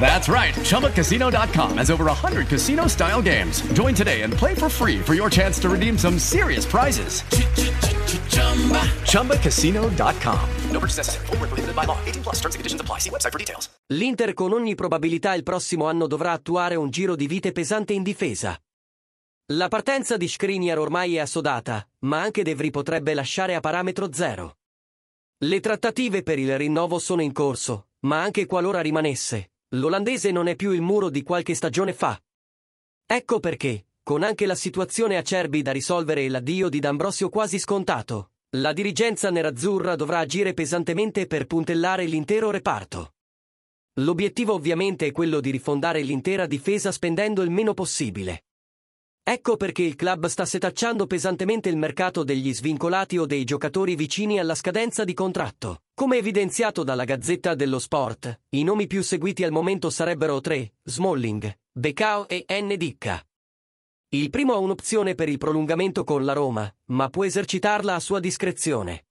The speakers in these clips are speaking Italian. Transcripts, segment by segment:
That's right. ChumbaCasino.com has over 100 casino style games. Join today and play for free for your chance to redeem some serious prizes. ChumbaCasino.com. No purchase necessary. Were prohibited by law. 18 plus. Terms and conditions apply. See website for details. L'Inter con ogni probabilità il prossimo anno dovrà attuare un giro di vite pesante in difesa. La partenza di Skriniar ormai è assodata, ma anche De Vrij potrebbe lasciare a parametro zero. Le trattative per il rinnovo sono in corso, ma anche qualora rimanesse, l'olandese non è più il muro di qualche stagione fa. Ecco perché, con anche la situazione acerbi da risolvere e l'addio di D'Ambrosio quasi scontato, la dirigenza nerazzurra dovrà agire pesantemente per puntellare l'intero reparto. L'obiettivo ovviamente è quello di rifondare l'intera difesa spendendo il meno possibile. Ecco perché il club sta setacciando pesantemente il mercato degli svincolati o dei giocatori vicini alla scadenza di contratto. Come evidenziato dalla Gazzetta dello Sport, i nomi più seguiti al momento sarebbero tre, Smalling, Becao e N. Dicca. Il primo ha un'opzione per il prolungamento con la Roma, ma può esercitarla a sua discrezione.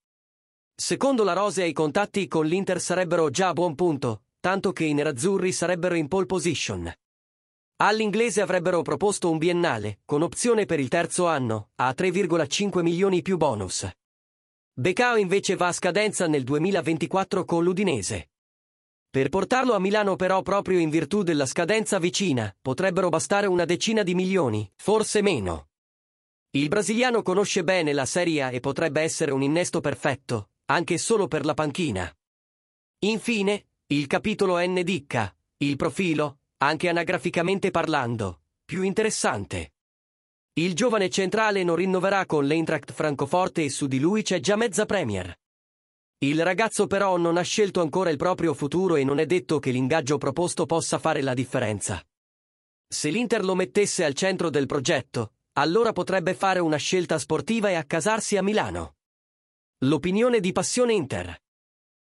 Secondo la Rose i contatti con l'Inter sarebbero già a buon punto, tanto che i nerazzurri sarebbero in pole position. All'inglese avrebbero proposto un biennale, con opzione per il terzo anno, a 3,5 milioni più bonus. Becao invece va a scadenza nel 2024 con l'Udinese. Per portarlo a Milano però proprio in virtù della scadenza vicina, potrebbero bastare una decina di milioni, forse meno. Il brasiliano conosce bene la Serie A e potrebbe essere un innesto perfetto, anche solo per la panchina. Infine, il capitolo N dicca, il profilo, anche anagraficamente parlando, più interessante. Il giovane centrale non rinnoverà con l'Eintracht Francoforte e su di lui c'è già mezza Premier. Il ragazzo però non ha scelto ancora il proprio futuro e non è detto che l'ingaggio proposto possa fare la differenza. Se l'Inter lo mettesse al centro del progetto, allora potrebbe fare una scelta sportiva e accasarsi a Milano. L'opinione di Passione Inter.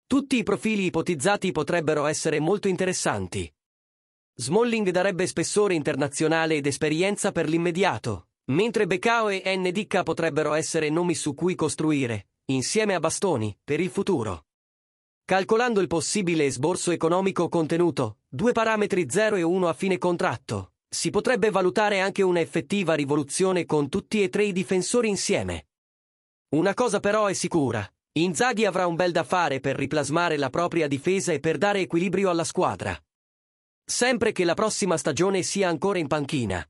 Tutti i profili ipotizzati potrebbero essere molto interessanti. Smalling darebbe spessore internazionale ed esperienza per l'immediato, mentre Becao e Ndicka potrebbero essere nomi su cui costruire, insieme a Bastoni, per il futuro. Calcolando il possibile esborso economico contenuto, due parametri 0 e 1 a fine contratto, si potrebbe valutare anche una effettiva rivoluzione con tutti e tre i difensori insieme. Una cosa però è sicura, Inzaghi avrà un bel da fare per riplasmare la propria difesa e per dare equilibrio alla squadra. Sempre che la prossima stagione sia ancora in panchina.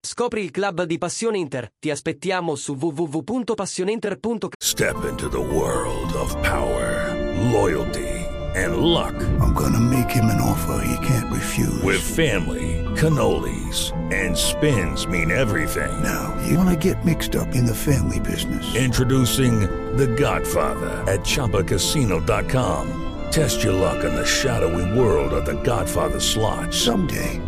Scopri il club di Passione Inter. Ti aspettiamo su www.passioneinter.com. Step into the world of power, loyalty, and luck. I'm gonna make him an offer he can't refuse. With family, cannolis, and spins mean everything. now, you wanna get mixed up in the family business. Introducing The Godfather at ChumbaCasino.com. Test your luck in the shadowy world of The Godfather slot. Someday,